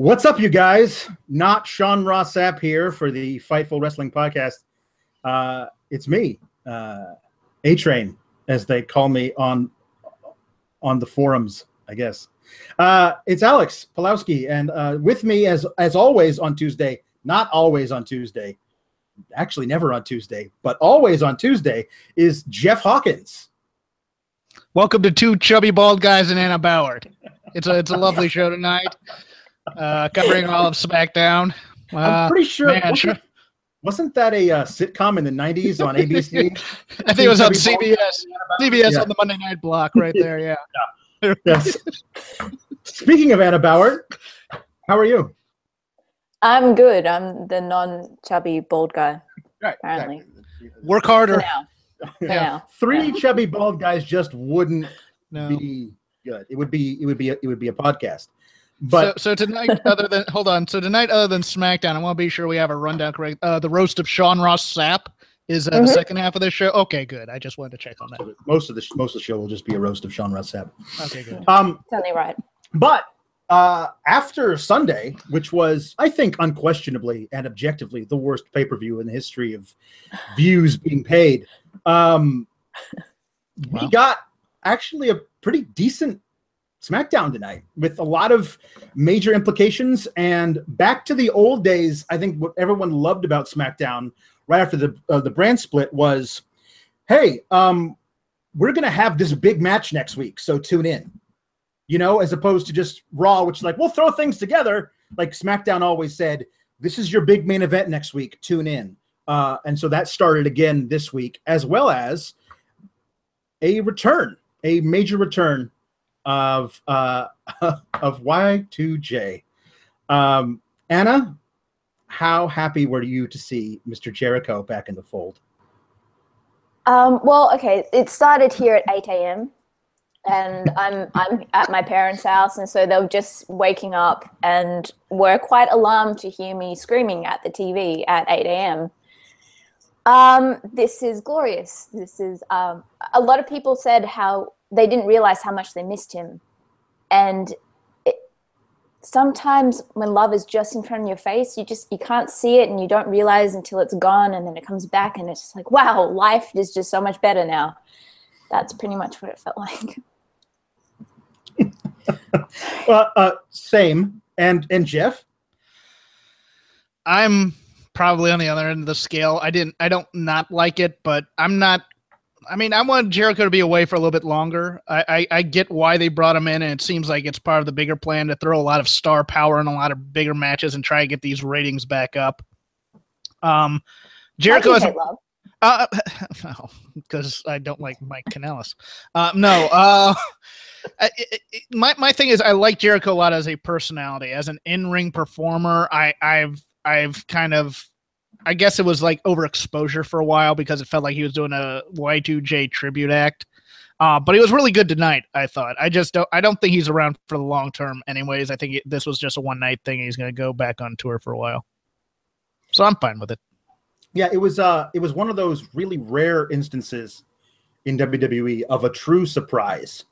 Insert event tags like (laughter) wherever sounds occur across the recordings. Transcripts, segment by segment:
What's up, you guys? Not Sean Ross Sapp here for the Fightful Wrestling Podcast. Uh, it's me, uh, A Train, as they call me on on the forums, I guess. Uh, it's Alex Pulowski, and uh, with me, as as always on Tuesday, not always on Tuesday, actually never on Tuesday, but always on Tuesday, is Jeff Hawkins. Welcome to two chubby bald guys and Anna Bauer. It's a it's a lovely show tonight, uh, covering all of SmackDown. Uh, I'm pretty sure. man, wasn't, sure. wasn't that a uh, sitcom in the '90s on (laughs) ABC? I think it was on CBS. CBS Yeah. on the Monday Night Block right there. (laughs) Yeah. yes. Speaking of Anna Bauer, how are you? I'm good. I'm the non-chubby bald guy. Right. Apparently. Work For harder. now. For Yeah. now. Three Yeah. chubby bald guys just wouldn't No. be good. It would be. It would be. A, it would be a podcast. But so, so tonight, (laughs) other than hold on, so tonight, other than SmackDown, I want to be sure we have a rundown correct. Uh, the roast of Sean Ross Sapp is uh, the Mhm. second half of this show. Okay, good. I just wanted to check on that. most of the most of the show will just be a roast of Sean Ross Sapp. Okay, good. Um, Totally right. But uh, after Sunday, which was, I think, unquestionably and objectively the worst pay per view in the history of views being paid, um, Wow. we got actually a pretty decent SmackDown tonight with a lot of major implications. And back to the old days, I think what everyone loved about SmackDown right after the uh, the brand split was, hey, um, we're gonna have this big match next week, so tune in you know, as opposed to just Raw, which is like, we'll throw things together. Like SmackDown always said, this is your big main event next week. Tune in. Uh, and so that started again this week, as well as a return, a major return of uh, (laughs) of Y2J. Um, Anna, how happy were you to see Mr. Jericho back in the fold? Um, well, okay. It started here at 8 a.m. and I'm I'm at my parents' house, and so they were just waking up and were quite alarmed to hear me screaming at the TV at 8 a.m. Um, this is glorious. This is um, a lot of people said how they didn't realize how much they missed him, and it, sometimes when love is just in front of your face, you just you can't see it and you don't realize until it's gone, and then it comes back, and it's just like wow, life is just so much better now. That's pretty much what it felt like. (laughs) Well, uh, same. And and Jeff, I'm probably on the other end of the scale. I didn't I don't not like it, but I'm not I mean, I want Jericho to be away for a little bit longer. I, I, I get why they brought him in, and it seems like it's part of the bigger plan to throw a lot of star power in a lot of bigger matches and try to get these ratings back up. Um, Jericho has do hate love. uh, (laughs) no, because I don't like Mike Kanellis. Uh, no, uh, (laughs) I- it- it- my my thing is I like Jericho a lot as a personality, as an in ring performer. I I've I've kind of I guess it was like overexposure for a while because it felt like he was doing a Y2J tribute act. Uh, but he was really good tonight. I thought. I just don't. I don't think he's around for the long term. Anyways, I think it, this was just a one night thing. He's going to go back on tour for a while. So I'm fine with it. Yeah, it was. Uh, it was one of those really rare instances in WWE of a true surprise.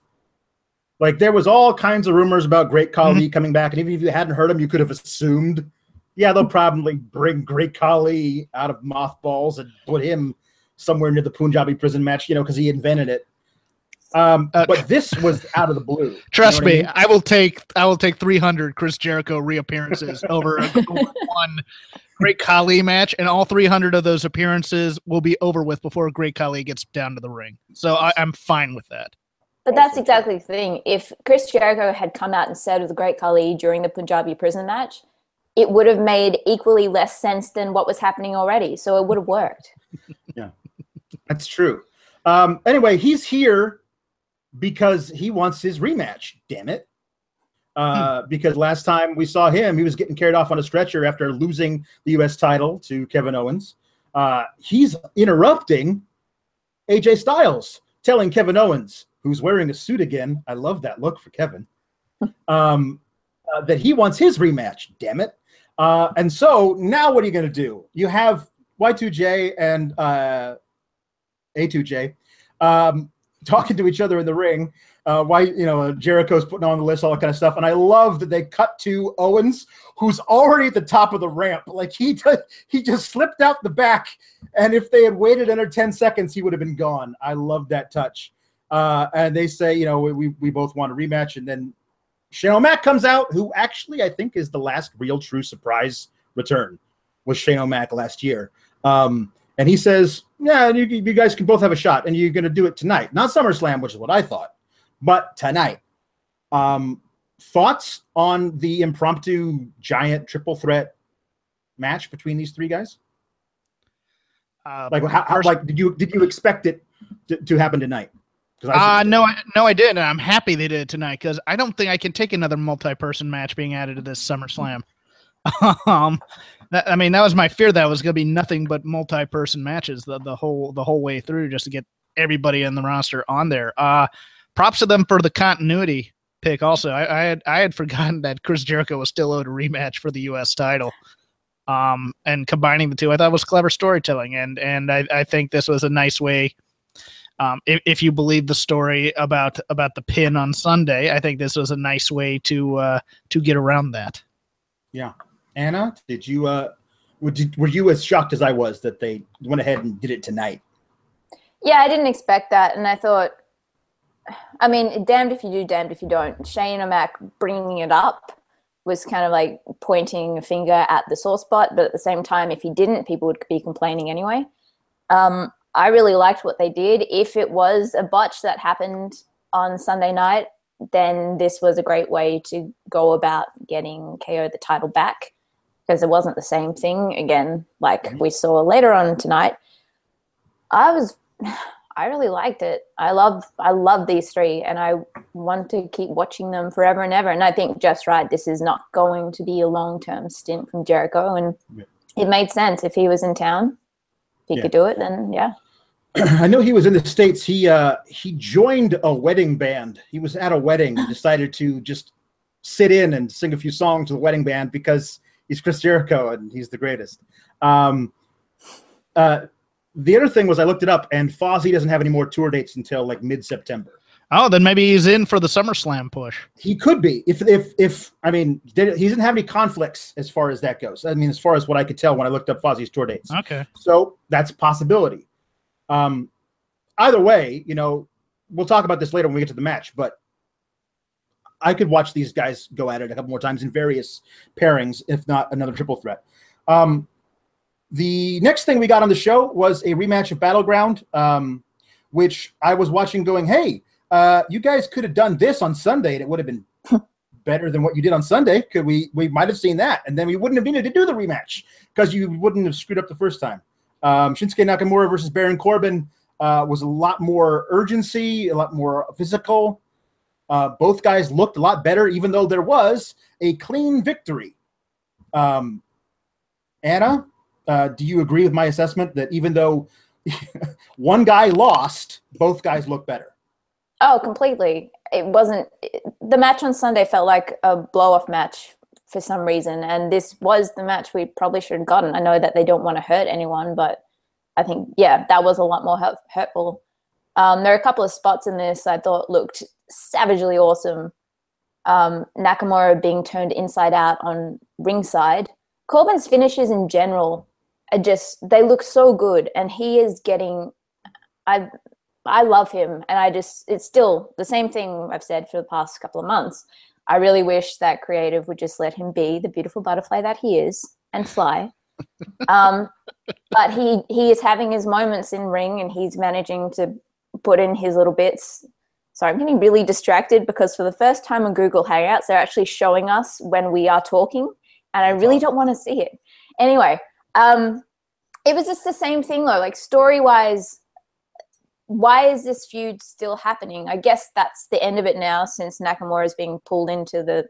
Like there was all kinds of rumors about Great Khali mm-hmm. coming back, and even if you hadn't heard him, you could have assumed, yeah, they'll probably bring Great Khali out of mothballs and put him somewhere near the Punjabi prison match, you know, because he invented it. Um, uh, but this was out of the blue. Trust you know me, I, mean? I, will take I will take 300 Chris Jericho reappearances over one Great Khali match, and all 300 of those appearances will be over with before Great Khali gets down to the ring. So I, I'm fine with that. But that's exactly the thing. If Chris Jericho had come out and said with Great Khali during the Punjabi prison match, it would have made equally less sense than what was happening already. So it would have worked. (laughs) yeah, that's true. Um, anyway, he's here because he wants his rematch. Damn it. Uh, hmm. Because last time we saw him, he was getting carried off on a stretcher after losing the U.S. title to Kevin Owens. Uh, he's interrupting AJ Styles, telling Kevin Owens, who's wearing a suit again, I love that look for Kevin, (laughs) um, uh, that he wants his rematch. Damn it. Uh, and so now what are you going to do? You have Y2J and uh, A2J um, talking to each other in the ring. Uh, why you know Jericho's putting on the list, all that kind of stuff, and I love that they cut to Owens, who's already at the top of the ramp. Like he t- he just slipped out the back, and if they had waited under ten seconds, he would have been gone. I love that touch. Uh, and they say, you know, we we both want a rematch, and then Shane O'Mac comes out, who actually I think is the last real true surprise return was Shane O'Mac last year. Um, and he says, "Yeah, you, you guys can both have a shot, and you're going to do it tonight, not SummerSlam, which is what I thought, but tonight." Um, thoughts on the impromptu giant triple threat match between these three guys? Uh, like, how, how, like did you did you expect it to, to happen tonight? Uh, no, I, no, I didn't. I'm happy they did it tonight because I don't think I can take another multi-person match being added to this SummerSlam. (laughs) um, that, I mean, that was my fear that was going to be nothing but multi-person matches the, the whole the whole way through just to get everybody in the roster on there. Uh, props to them for the continuity pick. Also, I, I had I had (laughs) forgotten that Chris Jericho was still owed a rematch for the U.S. title. Um, and combining the two, I thought was clever storytelling, and and I, I think this was a nice way. Um, if, if you believe the story about about the pin on Sunday, I think this was a nice way to uh, to get around that. Yeah, Anna, did you uh, were, did, were you as shocked as I was that they went ahead and did it tonight? Yeah, I didn't expect that, and I thought, I mean, damned if you do, damned if you don't. Shane O'Mac bringing it up was kind of like pointing a finger at the sore spot, but at the same time, if he didn't, people would be complaining anyway. Um, I really liked what they did. If it was a botch that happened on Sunday night, then this was a great way to go about getting KO the title back because it wasn't the same thing again, like mm-hmm. we saw later on tonight. I was, (sighs) I really liked it. I love, I love these three, and I want to keep watching them forever and ever. And I think just right, this is not going to be a long term stint from Jericho, and yeah. it made sense if he was in town, he yeah. could do it. Then yeah. (clears throat) I know he was in the states. He uh, he joined a wedding band. He was at a wedding and (gasps) decided to just sit in and sing a few songs to the wedding band because he's Chris Jericho and he's the greatest. Um, uh, the other thing was I looked it up, and Fozzy doesn't have any more tour dates until like mid September. Oh, then maybe he's in for the SummerSlam push. He could be. If if if I mean, he didn't have any conflicts as far as that goes. I mean, as far as what I could tell when I looked up Fozzy's tour dates. Okay. So that's a possibility. Um, either way, you know, we'll talk about this later when we get to the match, but I could watch these guys go at it a couple more times in various pairings, if not another triple threat. Um, the next thing we got on the show was a rematch of Battleground, um, which I was watching going, hey, uh, you guys could have done this on Sunday and it would have been (laughs) better than what you did on Sunday. Could we we might have seen that, and then we wouldn't have needed to do the rematch because you wouldn't have screwed up the first time. Um, Shinsuke Nakamura versus Baron Corbin uh, was a lot more urgency, a lot more physical. Uh, both guys looked a lot better, even though there was a clean victory. Um, Anna, uh, do you agree with my assessment that even though (laughs) one guy lost, both guys look better? Oh, completely. It wasn't. The match on Sunday felt like a blow off match for some reason, and this was the match we probably should have gotten. I know that they don't want to hurt anyone, but I think yeah, that was a lot more hurt- hurtful. Um, there are a couple of spots in this I thought looked savagely awesome. Um, Nakamura being turned inside out on ringside. Corbin's finishes in general are just they look so good, and he is getting. I I love him, and I just it's still the same thing I've said for the past couple of months. I really wish that creative would just let him be the beautiful butterfly that he is and fly. (laughs) um, but he he is having his moments in ring, and he's managing to put in his little bits. Sorry, I'm getting really distracted because for the first time on Google Hangouts, they're actually showing us when we are talking, and I really don't want to see it. Anyway, um, it was just the same thing though. Like story wise, why is this feud still happening? I guess that's the end of it now since Nakamura is being pulled into the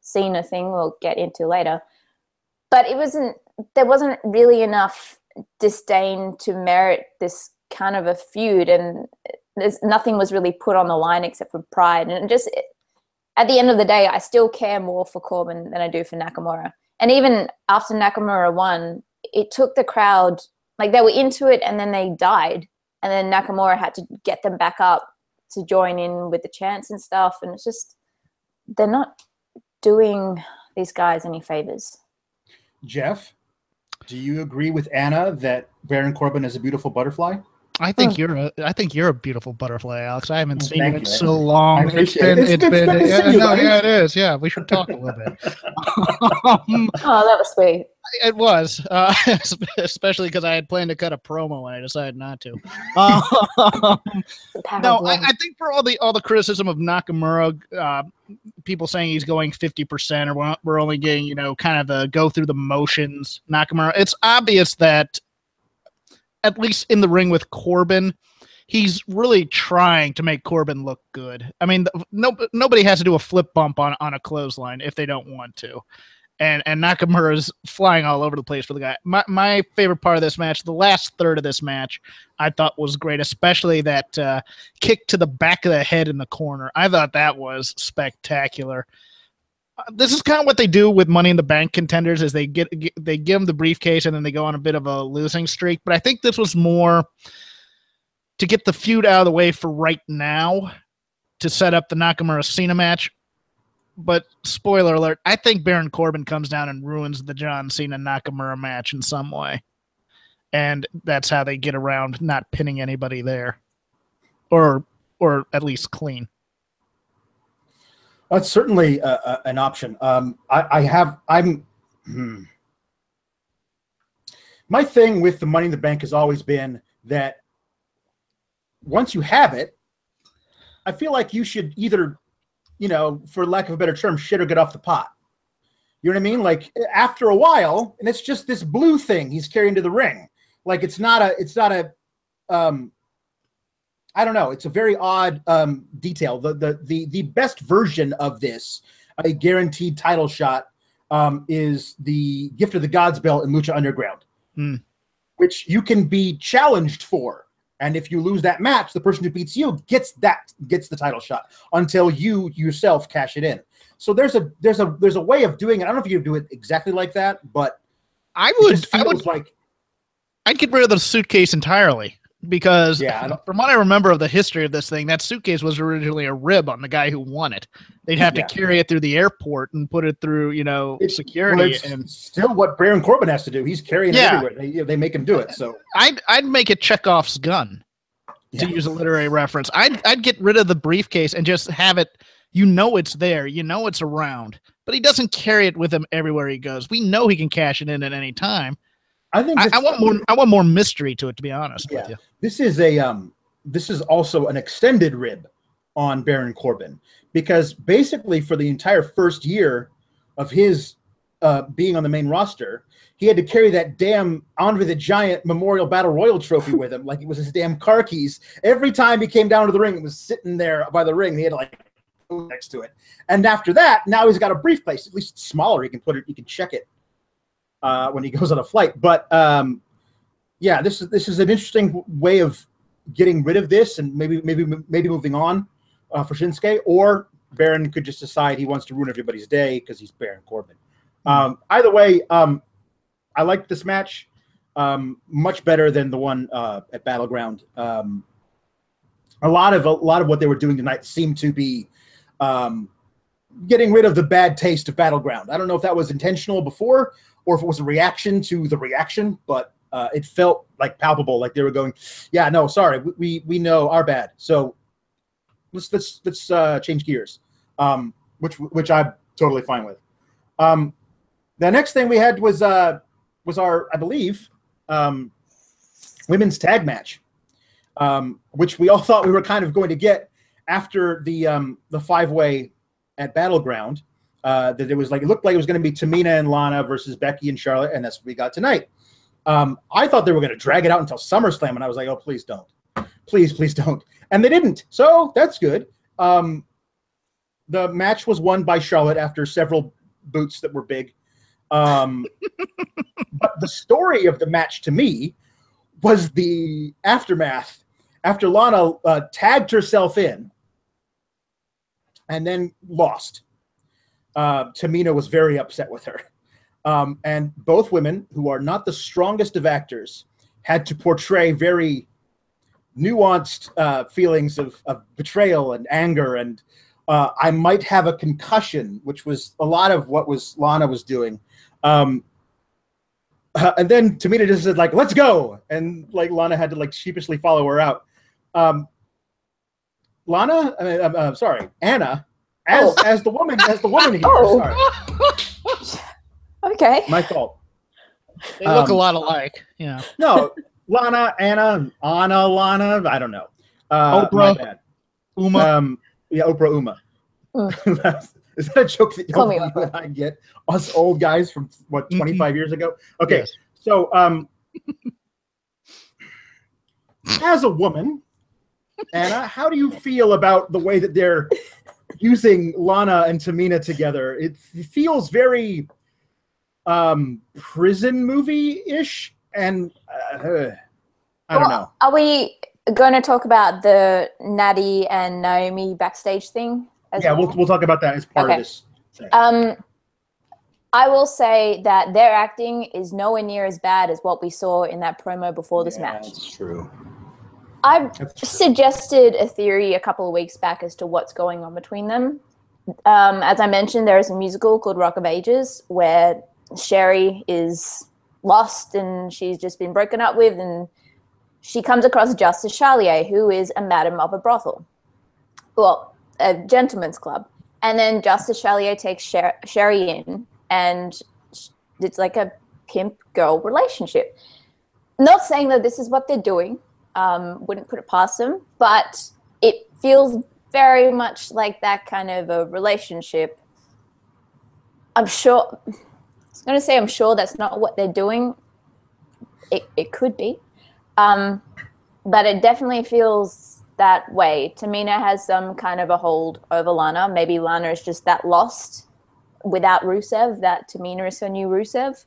Cena thing we'll get into later. But it wasn't there wasn't really enough disdain to merit this kind of a feud and there's nothing was really put on the line except for pride and just at the end of the day I still care more for Corbin than I do for Nakamura. And even after Nakamura won, it took the crowd like they were into it and then they died and then Nakamura had to get them back up to join in with the chants and stuff. And it's just they're not doing these guys any favors. Jeff, do you agree with Anna that Baron Corbin is a beautiful butterfly? I think you're a I think you're a beautiful butterfly, Alex. I haven't seen Thank you in so long. I It's appreciate been it. It's it's good- been it's good to yeah, see you, no, yeah, it is. Yeah, we should talk a little bit. (laughs) (laughs) um, Oh, that was sweet. It was, uh, (laughs) especially because I had planned to cut a promo and I decided not to. Um, (laughs) no, I. I think for all the all the criticism of Nakamura, uh, people saying he's going fifty percent, or we're, we're only getting you know kind of the go through the motions. Nakamura, it's obvious that at least in the ring with Corbin, he's really trying to make Corbin look good. I mean, no nobody has to do a flip bump on on a clothesline if they don't want to. And and Nakamura's flying all over the place for the guy. My my favorite part of this match, the last third of this match, I thought was great, especially that uh, kick to the back of the head in the corner. I thought that was spectacular. Uh, This is kind of what they do with Money in the Bank contenders: is they get, get they give them the briefcase and then they go on a bit of a losing streak. But I think this was more to get the feud out of the way for right now, to set up the Nakamura Cena match. But spoiler alert: I think Baron Corbin comes down and ruins the John Cena Nakamura match in some way and that's how they get around not pinning anybody there, or or at least clean. That's certainly an option. Um, I, I have. I'm. Hmm. My thing with the Money in the Bank has always been that once you have it, I feel like you should either, you know, for lack of a better term, shit or get off the pot. You know what I mean? Like after a while, and it's just this blue thing he's carrying to the ring. Like it's not a. It's not a. Um, I don't know. It's a very odd um, detail. The, the the the best version of this, a guaranteed title shot, um, is the Gift of the Gods belt in Lucha Underground, Hmm. which you can be challenged for. And if you lose that match, the person who beats you gets that gets the title shot until you yourself cash it in. So there's a there's a there's a way of doing it. I don't know if you do it exactly like that, but I would I would like I'd get rid of the suitcase entirely because Yeah, from what I remember of the history of this thing, that suitcase was originally a rib on the guy who won it. They'd have Yeah. to carry it through the airport and put it through you know It's- security well, and still what Baron Corbin has to do. He's carrying Yeah. it everywhere. They, they make him do it. So I'd I'd make it Chekhov's gun. to Yeah. use a literary reference. I'd I'd get rid of the briefcase and just have it. You know it's there. You know it's around, but he doesn't carry it with him everywhere he goes. We know he can cash it in at any time. I think I, I want more. I want more mystery to it. To be honest Yeah. with you. this is a um this is also an extended rib on Baron Corbin because basically for the entire first year of his uh, being on the main roster, he had to carry that damn Andre the Giant Memorial Battle Royal trophy with him, like it was his damn car keys. Every time he came down to the ring, it was sitting there by the ring. He had to like next to it. And after that, now he's got a briefcase, at least smaller. He can put it, he can check it uh, when he (laughs) goes on a flight. But um, yeah, this is this is an interesting way of getting rid of this and maybe maybe maybe moving on uh, for Shinsuke, or Baron could just decide he wants to ruin everybody's day because he's Baron Corbin. Um, either way, um, I like this match um, much better than the one uh, at Battleground. Um, a lot of a lot of what they were doing tonight seemed to be um, getting rid of the bad taste of Battleground. I don't know if that was intentional before or if it was a reaction to the reaction, but uh, it felt like palpable, like they were going, "Yeah, no, sorry, we we, know our bad." So let's let's let's uh, change gears, um, which which I'm totally fine with. Um, the next thing we had was uh, was our, I believe, um, women's tag match, um, which we all (laughs) thought we were kind of going to get after the um, the five way at Battleground. Uh, that it was like it looked like it was going to be Tamina and Lana versus Becky and Charlotte, and that's what we got tonight. Um, I thought they were going to drag it out until SummerSlam, and I was like, oh, please don't, please, please don't, and they didn't. So that's good. Um, the match was won by Charlotte after several boots that were big. Um, (laughs) but the story of the match to me was the aftermath after Lana uh, tagged herself in and then lost. Uh, Tamina was very upset with her. Um, and both women, who are not the strongest of actors, had to portray very nuanced uh, feelings of, of, betrayal and anger. And uh, I might have a concussion, which was a lot of what was Lana was doing. Um, uh, and then Tamina just said like, "Let's go," and like Lana had to like sheepishly follow her out. Um, Lana, I mean, I'm, I'm sorry, Anna, as oh. as the woman, as the woman here. Oh. Sorry. (laughs) okay. My fault. They look um, a lot alike. Yeah. No, Lana, Anna, Anna, Lana. I don't know. Uh, Oprah. Uma. Um, yeah, Oprah Uma. (laughs) Mm. Is that a joke that you and I get? Us old guys from what mm-hmm. 25 years ago? Okay, yes. so um, as a woman, Anna, how do you feel about the way that they're using Lana and Tamina together? It feels very um, prison movie ish, and uh, I don't well, know. Are we going to talk about the Natty and Naomi backstage thing? yeah, well? we'll we'll talk about that as part okay. of this. Um, I will say that their acting is nowhere near as bad as what we saw in that promo before this yeah, match. That's true. I suggested a theory a couple of weeks back as to what's going on between them. Um, as I mentioned, there is a musical called Rock of Ages where Sherrie is lost and she's just been broken up with, and she comes across Justice Charlier, who is a madam of a brothel. Well, a gentleman's club. And then Justice Charlier takes Sher- Sherrie in, and it's like a pimp girl relationship. Not saying that this is what they're doing, um, wouldn't put it past them, but it feels very much like that kind of a relationship. I'm sure, I was going to say, I'm sure that's not what they're doing. It, it could be. Um, but it definitely feels that way. Tamina has some kind of a hold over Lana. Maybe Lana is just that lost without Rusev that Tamina is her new Rusev.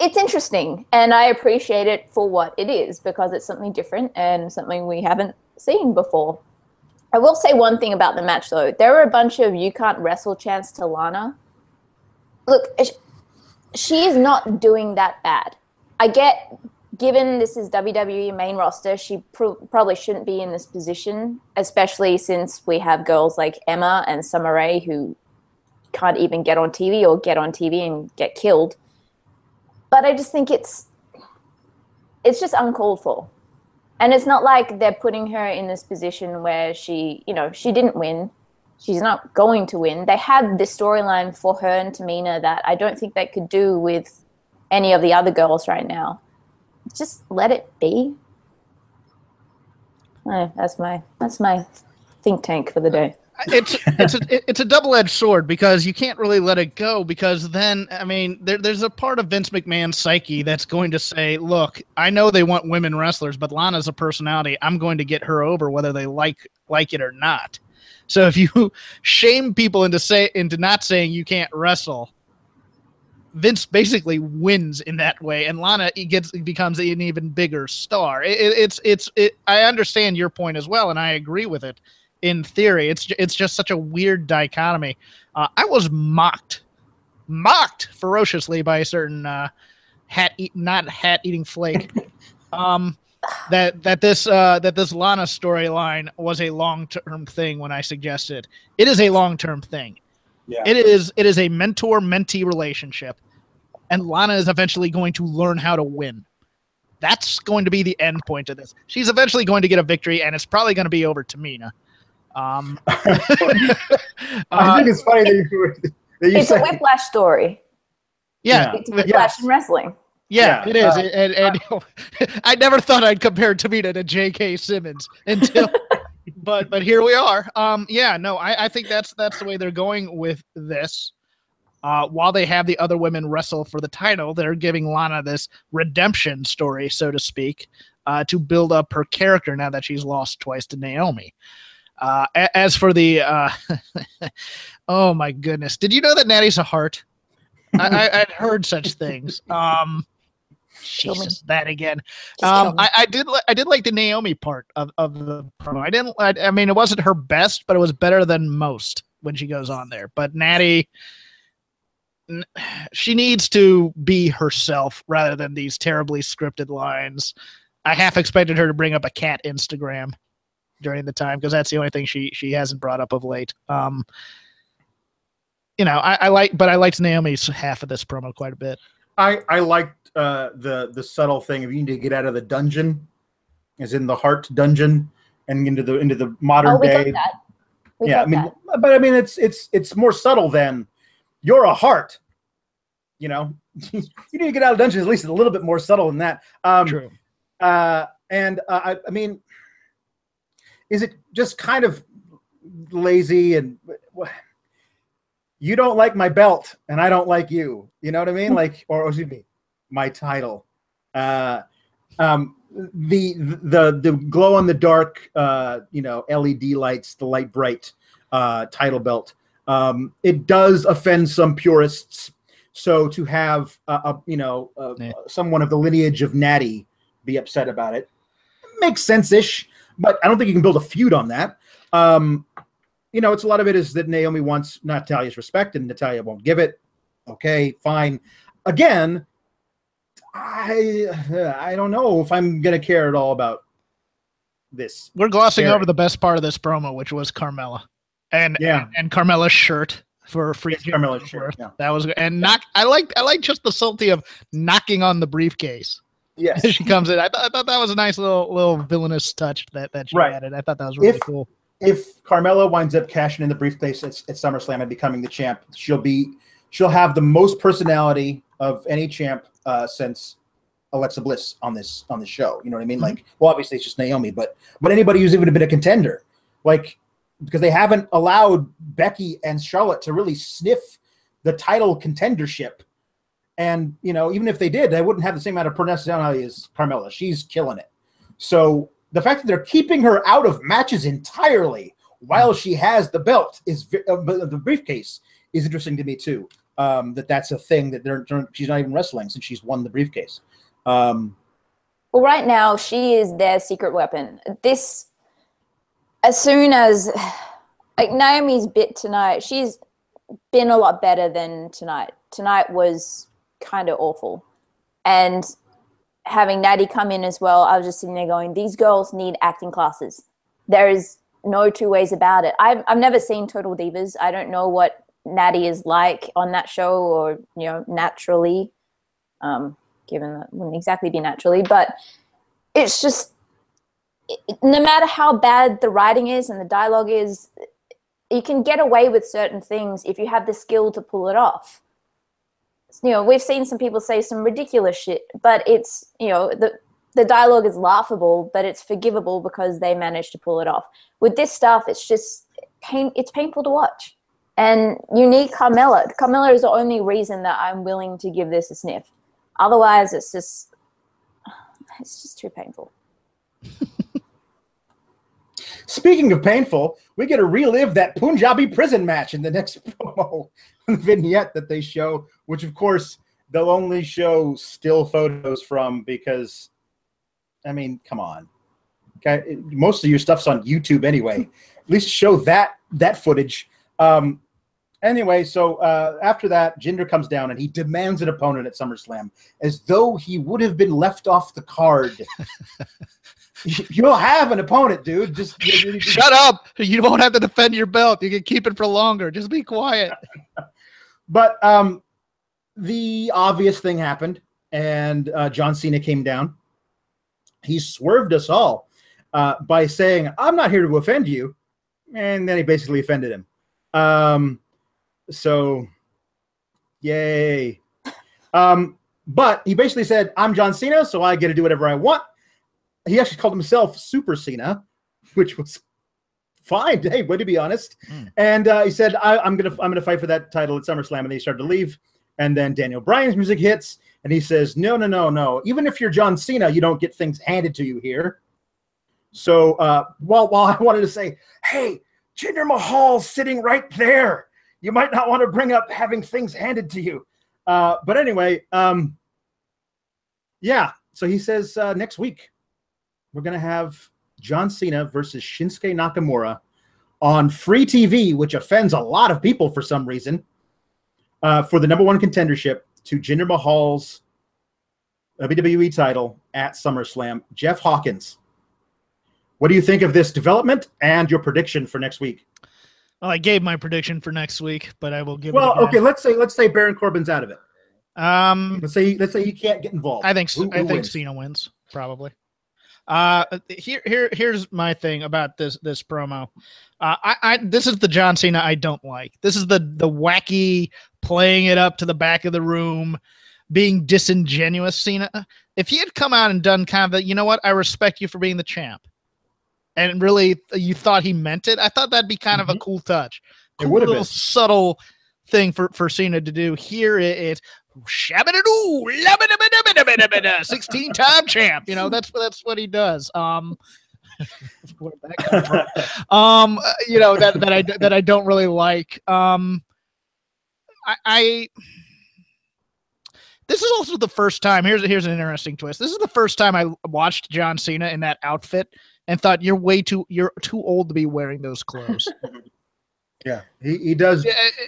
It's interesting, and I appreciate it for what it is because it's something different and something we haven't seen before. I will say one thing about the match though. There were a bunch of you can't wrestle chants to Lana. Look, she is not doing that bad. I get given this is WWE main roster, she pr- probably shouldn't be in this position, especially since we have girls like Emma and Summer Rae who can't even get on TV or get on TV and get killed. But I just think it's it's just uncalled for. And it's not like they're putting her in this position where she, you know, she didn't win. She's not going to win. They have this storyline for her and Tamina that I don't think they could do with any of the other girls right now just let it be. Eh, that's my that's my think tank for the day. It's it's a it's a double edged sword because you can't really let it go because then I mean there, there's a part of Vince McMahon's psyche that's going to say, look, I know they want women wrestlers, but Lana's a personality. I'm going to get her over whether they like like it or not. So if you (laughs) shame people into say into not saying you can't wrestle, Vince basically wins in that way, and Lana gets becomes an even bigger star. It, it, it's it's it, I understand your point as well, and I agree with it in theory. It's it's just such a weird dichotomy. Uh, I was mocked, mocked ferociously by a certain uh, hat eat, not hat eating flake. (laughs) um, that that this uh, that this Lana storyline was a long term thing when I suggested it is a long term thing. Yeah. It is it is a mentor mentee relationship, and Lana is eventually going to learn how to win. That's going to be the end point of this. She's eventually going to get a victory, and it's probably going to be over Tamina. Um, (laughs) I uh, think it's funny that you, (laughs) that you It's a whiplash story. yeah, It's a whiplash Yes. in wrestling. Yeah, Yeah, it is. uh, and and (laughs) I never thought I'd compare Tamina to J.K. Simmons until, but but here we are. Um, yeah, no, I, I think that's that's the way they're going with this. Uh, while they have the other women wrestle for the title, they're giving Lana this redemption story, so to speak, uh, to build up her character now that she's lost twice to Naomi. Uh, as for the, uh, (laughs) oh my goodness, did you know that Natty's a heart? I, I, (laughs) I'd heard such things. Um. Jesus, that again. Um. I, I did. Li- I did like the Naomi part of, of the promo. I didn't. I, I mean, it wasn't her best, but it was better than most when she goes on there. But Natty, (sighs) she needs to be herself rather than these terribly scripted lines. I half expected her to bring up a cat Instagram during the time because that's the only thing she she hasn't brought up of late. Um, you know, I, I like, but I liked Naomi's half of this promo quite a bit. I I liked uh, the the subtle thing of you need to get out of the dungeon, as in the heart dungeon, and into the into the modern Oh, we got day. that. We yeah, got I mean, that. but I mean, it's it's it's more subtle than you're a heart. You know, (laughs) you need to get out of dungeon. At least it's a little bit more subtle than that. Um, True. uh, and uh, I, I mean, is it just kind of lazy and you don't like my belt and I don't like you? You know what I mean? Like, or excuse me, my title. Uh, um, the the the glow in the dark, uh, you know, LED lights, the light bright uh, title belt. Um, it does offend some purists. So to have a, a you know uh, Yeah. someone of the lineage of Natty be upset about it makes sense-ish, but I don't think you can build a feud on that. Um, you know, it's a lot of it is that Naomi wants Natalya's respect and Natalya won't give it. Okay, fine. Again, I I don't know if I'm gonna care at all about this. We're glossing over the best part of this promo, which was Carmella, and Yeah. and, and Carmella's shirt for free. It's Carmella's shirt, yeah. That was and knock. I like I like just the subtlety of knocking on the briefcase. Yes. (laughs) she comes in. I, th- I thought that was a nice little little villainous touch that that she Right. added. I thought that was really If- cool. if Carmella winds up cashing in the briefcase at, at SummerSlam and becoming the champ, she'll be she'll have the most personality of any champ uh, since Alexa Bliss on this on this show. You know what I mean? Like, well, obviously it's just Naomi, but but anybody who's even been a contender, like because they haven't allowed Becky and Charlotte to really sniff the title contendership. And you know, even if they did, they wouldn't have the same amount of personality as Carmella. She's killing it. So the fact that they're keeping her out of matches entirely while she has the belt is uh, the briefcase is interesting to me too. Um, that that's a thing that they're, they're she's not even wrestling since she's won the briefcase. Um, Well, right now she is their secret weapon. This, as soon as like Naomi's bit tonight, she's been a lot better than tonight. Tonight was kind of awful, and having Natty come in as well, I was just sitting there going, "These girls need acting classes." There is no two ways about it. I've I've never seen Total Divas. I don't know what Natty is like on that show, or you know, naturally. Um, given that wouldn't exactly be naturally, but it's just no matter how bad the writing is and the dialogue is, you can get away with certain things if you have the skill to pull it off. You know, we've seen some people say some ridiculous shit, but it's you know the the dialogue is laughable, but it's forgivable because they managed to pull it off. With this stuff, it's just pain. It's painful to watch, and you need Carmella. Carmella is the only reason that I'm willing to give this a sniff. Otherwise, it's just (sighs) it's just too painful. (laughs) Speaking of painful, we get to relive that Punjabi prison match in the next (laughs) promo vignette that they show, which of course they'll only show still photos from because, I mean, come on. Okay, most of your stuff's on YouTube anyway. At least show that that footage. Um, anyway, so uh, after that, Jinder comes down and he demands an opponent at SummerSlam, as though he would have been left off the card. (laughs) You'll have an opponent, dude. Just shut up. You won't have to defend your belt. You can keep it for longer. Just be quiet. (laughs) but um, the obvious thing happened, and uh, John Cena came down. He swerved us all uh, by saying, "I'm not here to offend you," and then he basically offended him. Um, so, yay. Um, but he basically said, I'm John Cena, so I get to do whatever I want. He actually called himself Super Cena, which was fine. Hey, way to be honest. Mm. And uh, he said, I, am gonna I'm gonna fight for that title at SummerSlam. And then he started to leave. And then Daniel Bryan's music hits, and he says, No, no, no, no. Even if you're John Cena, you don't get things handed to you here. So uh, while while I (laughs) wanted to say, hey, Jinder Mahal's sitting right there you might not want to bring up having things handed to you. Uh, but anyway, um, yeah. So he says uh, next week we're going to have John Cena versus Shinsuke Nakamura on free TV, which offends a lot of people for some reason, uh, for the number one contendership to Jinder Mahal's WWE title at SummerSlam. Jeff Hawkins, what do you think of this development and your prediction for next week? Well, I gave my prediction for next week, but I will give. Well, okay. Let's say let's say Baron Corbin's out of it. Um, let's say let's say he can't get involved. I think who, who I think wins? Cena wins probably. Uh, here here here's my thing about this this promo. Uh, I, I this is the John Cena I don't like. This is the the wacky playing it up to the back of the room, being disingenuous Cena. If he had come out and done kind of the, you know what, I respect you for being the champ and really you thought he meant it, I thought that'd be kind mm-hmm. of a mm-hmm. cool touch. Cool it have been subtle thing for for Cena to do. Here it, it 16 time champ. You know, that's that's what he does. Um (laughs) um you know that that I that I don't really like. Um I, I this is also the first time. Here's here's an interesting twist. This is the first time I watched John Cena in that outfit and thought you're way too you're too old to be wearing those clothes. (laughs) yeah, he, he does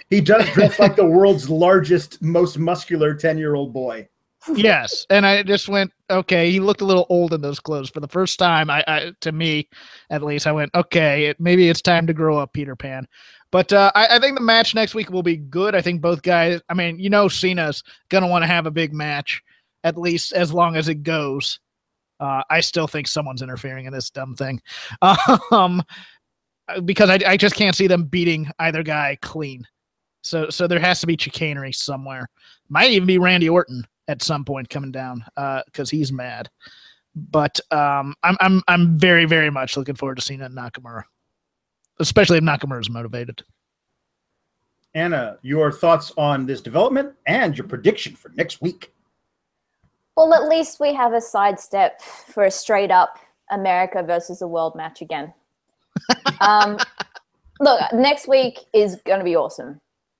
he does (laughs) dress like the world's largest, most muscular ten year old boy. yes, and I just went okay. He looked a little old in those clothes for the first time. I, I to me, at least, I went okay. It, maybe it's time to grow up, Peter Pan. But uh, I, I, think the match next week will be good. I think both guys. I mean, you know, Cena's gonna want to have a big match, at least as long as it goes. Uh, I still think someone's interfering in this dumb thing. (laughs) Um, because I, I just can't see them beating either guy clean. So so there has to be chicanery somewhere. Might even be Randy Orton at some point coming down because uh, he's mad. But um, I'm I'm I'm very very much looking forward to seeing Nakamura, especially if Nakamura is motivated. Anna, your thoughts on this development and your prediction for next week? Well, at least we have a sidestep for a straight up America versus the world match again. Um, look, next week is going to be awesome.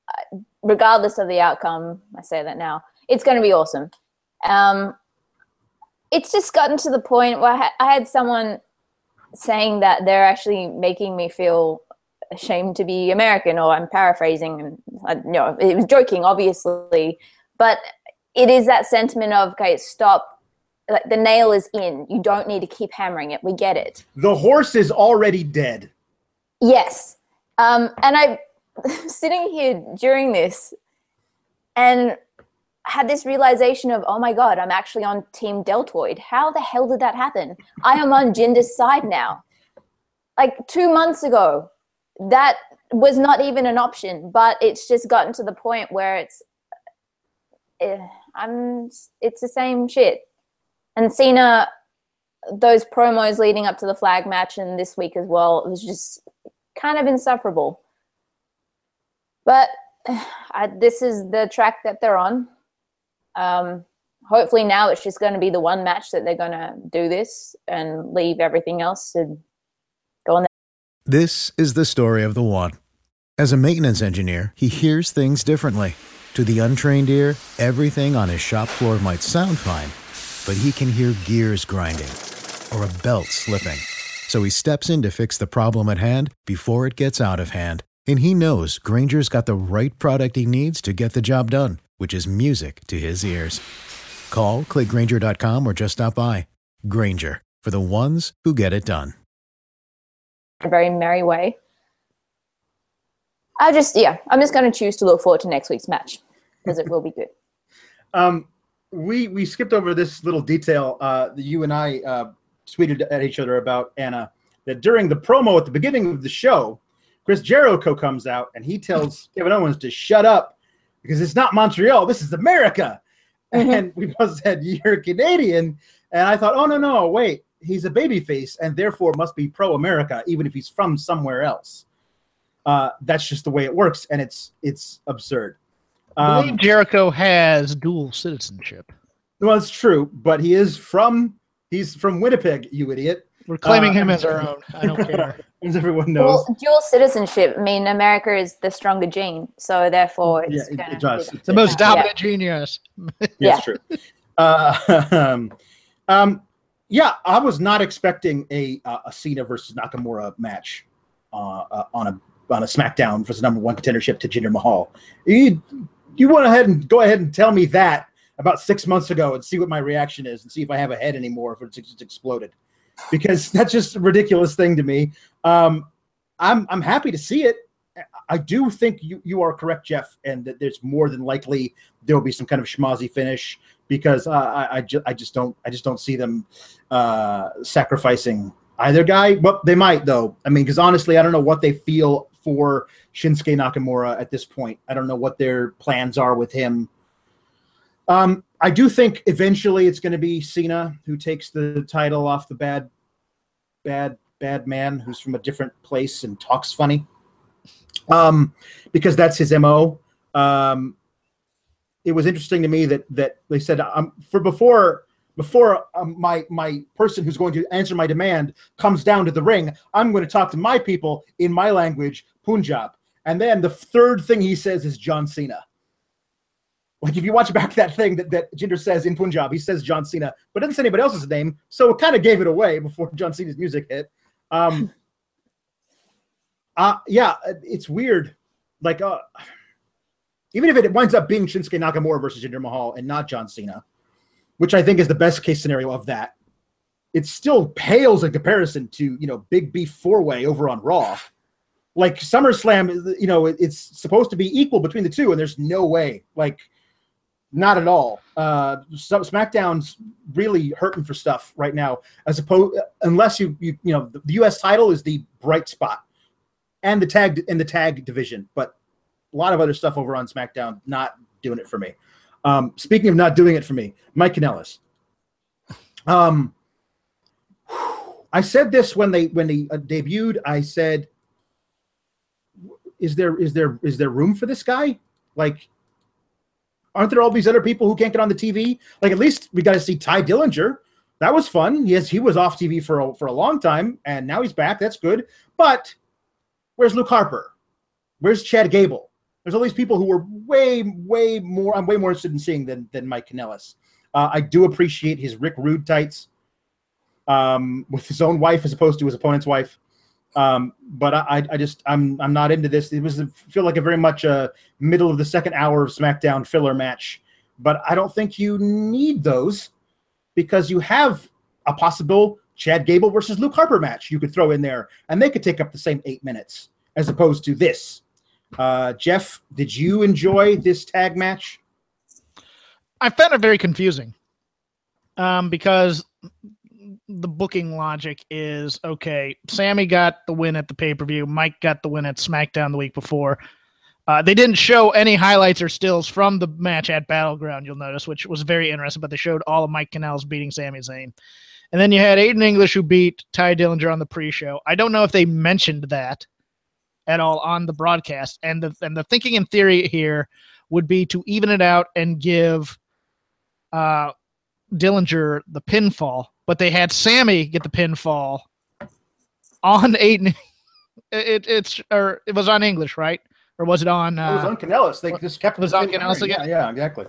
Uh, regardless of the outcome, I say that now, it's going to be awesome. Um, it's just gotten to the point where I, I had someone saying that they're actually making me feel ashamed to be American, or I'm paraphrasing, and I, you know, it was joking, obviously, but it is that sentiment of okay, stop. Like the nail is in. You don't need to keep hammering it. We get it. The horse is already dead. Yes. Um, and I'm (laughs) sitting here during this and had this realization of, oh my God, I'm actually on Team Deltoid. How the hell did that happen? I am on Jinder's side now. Like two months ago, that was not even an option, but it's just gotten to the point where it's, eh, I'm it's the same shit. And Cena, those promos leading up to the flag match and this week as well, it was just kind of insufferable. But (sighs) I, this is the track that they're on. Um, hopefully now it's just going to be the one match that they're going to do this and leave everything else to go on This is the story of the one. As a maintenance engineer, he hears things differently. To the untrained ear, everything on his shop floor might sound fine, but he can hear gears grinding or a belt slipping. So he steps in to fix the problem at hand before it gets out of hand. And he knows Grainger's got the right product he needs to get the job done, which is music to his ears. Call, clickgrainger.com, or just stop by. Grainger, for the ones who get it done. a very merry way. I just, yeah, I'm just going to choose to look forward to next week's match because it will be good. (laughs) Um, we we skipped over this little detail uh, that you and I uh, tweeted at each other about Anna. That during the promo at the beginning of the show, Chris Jericho comes out and he tells (laughs) Kevin Owens to shut up because it's not Montreal, this is America. (laughs) And we both said you're Canadian, and I thought, oh no no wait, he's a babyface and therefore must be pro America even if he's from somewhere else. Uh, that's just the way it works, and it's it's absurd. I believe Um, Jericho has dual citizenship. well, it's true, but he is from he's from Winnipeg, you idiot, We're claiming Uh, him as our own. I don't (laughs) care. as everyone knows. Well, dual citizenship. I mean, America is the stronger gene, so therefore (laughs) it's yeah, it, it does. It's The most Yeah. genius. Yeah, Yeah. it's true. Uh, (laughs) um, um, yeah, I was not expecting a uh, a Cena versus Nakamura match uh, uh, on a on a SmackDown for the number one contendership to Jinder Mahal. You you went ahead and go ahead and tell me that about six months ago and see what my reaction is and see if I have a head anymore if it's just exploded because (laughs) that's just a ridiculous thing to me. Um, I'm I'm happy to see it. I do think you, you are correct, Jeff, and that there's more than likely there will be some kind of schmozzy finish because uh, I I, ju- I just don't I just don't see them uh, sacrificing either guy. But they might though. I mean, because honestly, I don't know what they feel for Shinsuke Nakamura at this point. I don't know what their plans are with him. Um, I do think eventually it's going to be Cena who takes the title off the bad, bad, bad man who's from a different place and talks funny. Um, because that's his mo. Um, it was interesting to me that that they said um, for before before um, my my person who's going to answer my demand comes down to the ring, I'm going to talk to my people in my language, Punjab. And then the third thing he says is John Cena. Like if you watch back that thing that, that Jinder says in Punjab, he says John Cena, but doesn't say anybody else's name. So it kind of gave it away before (laughs) John Cena's music hit. Um, uh, yeah, it's weird. Like, uh, even if it winds up being Shinsuke Nakamura versus Jinder Mahal and not John Cena, which I think is the best case scenario of that, it still pales in comparison to you know Big Beef Four Way over on Raw. Like SummerSlam, you know, it's supposed to be equal between the two, and there's no way. Like, not at all. Uh, SmackDown's really hurting for stuff right now, as opposed unless you you you know the, U.S. title is the bright spot, and the tag in the tag division, but a lot of other stuff over on SmackDown not doing it for me. Um, speaking of not doing it for me, Mike Kanellis. Um, I said this when they when they uh, debuted. I said, "Is there is there is there room for this guy? Like, aren't there all these other people who can't get on the TV? Like, at least we got to see Tye Dillinger. That was fun. Yes, he was off TV for a, for a long time, and now he's back. That's good. But where's Luke Harper? Where's Chad Gable? There's all these people who were way, way more. I'm way more interested in seeing than than Mike Kanellis. Uh, I do appreciate his Rick Rude tights um, with his own wife as opposed to his opponent's wife. Um, but I, I just I'm I'm not into this. It was feel like a very much a middle of the second hour of SmackDown filler match. But I don't think you need those because you have a possible Chad Gable versus Luke Harper match you could throw in there, and they could take up the same eight minutes as opposed to this. Uh, Jeff, did you enjoy this tag match? I found it very confusing um, because the booking logic is okay. Sami got the win at the pay per view. Mike got the win at SmackDown the week before. Uh, they didn't show any highlights or stills from the match at Battleground, you'll notice, which was very interesting, but they showed all of Mike Kanellis beating Sami Zayn. And then you had Aiden English who beat Tye Dillinger on the pre show. I don't know if they mentioned that at all on the broadcast. And the, and the thinking in theory here would be to even it out and give uh, Dillinger the pinfall, but they had Sami get the pinfall on Aiden (laughs) It, it's or it was on English, right? Or was it on? Uh, it was on Kanellis. They just kept it was on Kanellis again. Yeah, yeah, exactly.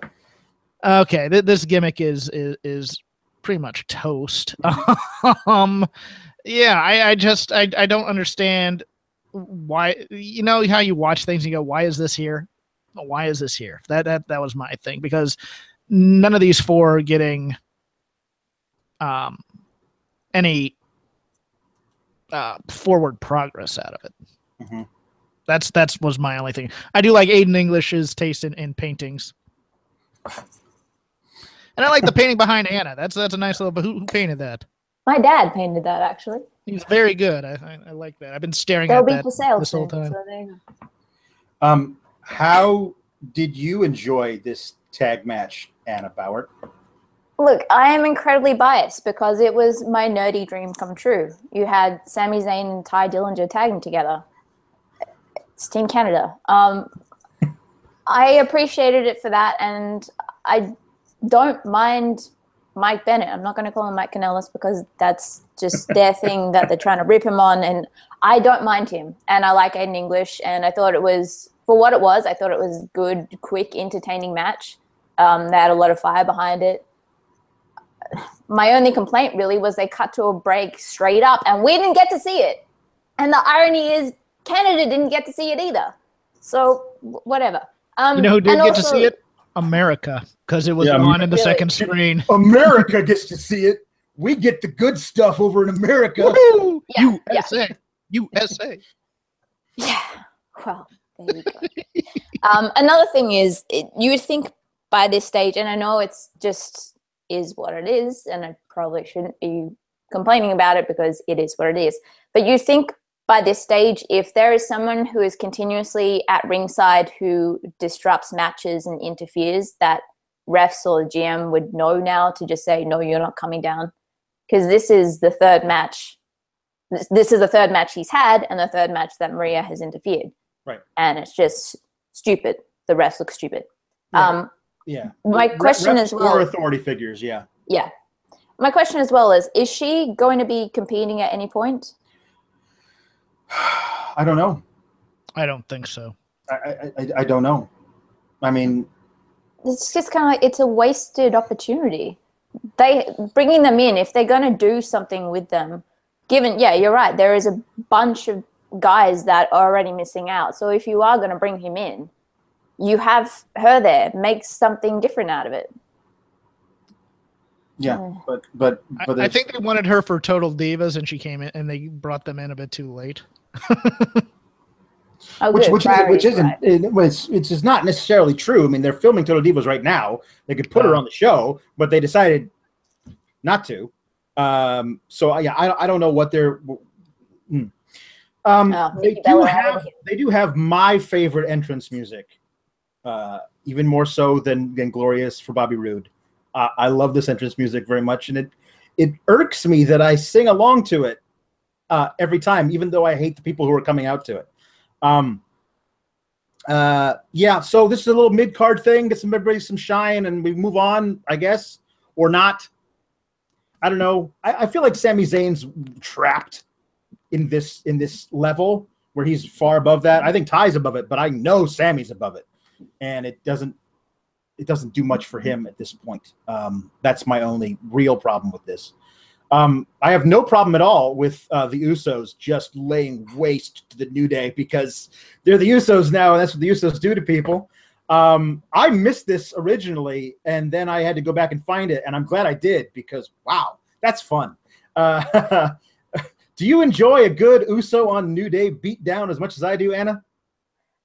Okay, th- this gimmick is is is pretty much toast. (laughs) um, yeah, I, I just I I don't understand why. You know how you watch things and you go, why is this here? Why is this here? That that that was my thing because none of these four are getting um any uh forward progress out of it. Mm-hmm. That's that's was my only thing. I do like Aiden English's taste in, in paintings. (sighs) And I like the painting behind Anna. That's that's a nice little. But who, who painted that? My dad painted that actually. He's very good. I I, I like that. I've been staring They'll at be that for sale this whole time. so there. Um, how did you enjoy this tag match, Anna Bauer? Look, I am incredibly biased because it was my nerdy dream come true. You had Sami Zayn and Tye Dillinger tagging together. It's Team Canada. Um, I appreciated it for that, and I don't mind Mike Bennett. I'm not going to call him Mike Kanellis because that's just (laughs) their thing that they're trying to rip him on, and I don't mind him. And I like Aiden English, and I thought it was for what it was. I thought it was good, quick, entertaining match. Um, they had a lot of fire behind it my only complaint really was they cut to a break straight up and we didn't get to see it. And the irony is Canada didn't get to see it either. So whatever. Um, You know who did get to also- see it? America, because it was Yeah, on in the really. second screen. America gets to see it. We get the good stuff over in America. Woo! Yeah, yeah. USA, USA. (laughs) Yeah. Well, there you go. um, another thing is, it, you would think by this stage, and I know it's just is what it is, and I probably shouldn't be complaining about it because it is what it is. But you think by this stage, if there is someone who is continuously at ringside who disrupts matches and interferes, that refs or the GM would know now to just say, no, you're not coming down. Because this is the third match. This, this is the third match he's had, and the third match that Maria has interfered Right. and it's just stupid. The refs look stupid. Yeah. Um, Yeah. my Re- question is, as well. Or authority figures, yeah. yeah. My question as well is: Is she going to be competing at any point? I don't know. I don't think so. I, I, I, I don't know. I mean, It's just kind of like it's a wasted opportunity. They bringing them in if they're going to do something with them. Given, yeah, you're right. There is a bunch of guys that are already missing out. So if you are going to bring him in, you have her there. Make something different out of it. yeah, Yeah. but but I, but I it's- think they wanted her for Total Divas, and she came in, and they brought them in a bit too late. Oh, which good. which isn't which isn't right. it- well, it's it's just not necessarily true. I mean, they're filming Total Divas right now. They could put her on the show, but they decided not to. Um, so yeah, I I don't know what they're. hmm. Um, Oh, they do have Howard. they do have my favorite entrance music, uh, even more so than than Glorious for Bobby Roode. Uh, I love this entrance music very much, and it it irks me that I sing along to it uh, every time, even though I hate the people who are coming out to it. Um, uh, yeah, so this is a little mid card thing, get some everybody some shine, and we move on, I guess, or not. I don't know. I, I feel like Sami Zayn's trapped in this in this level where he's far above that. I think Tye's above it, but I know Sami's above it, and it doesn't it doesn't do much for him at this point. Um, that's my only real problem with this. Um, I have no problem at all with uh, the Usos just laying waste to the New Day because they're the Usos now, and that's what the Usos do to people. Um, I missed this originally, and then I had to go back and find it, and I'm glad I did because wow, that's fun. Uh, (laughs) do you enjoy a good Uso on New Day beatdown as much as I do, Anna?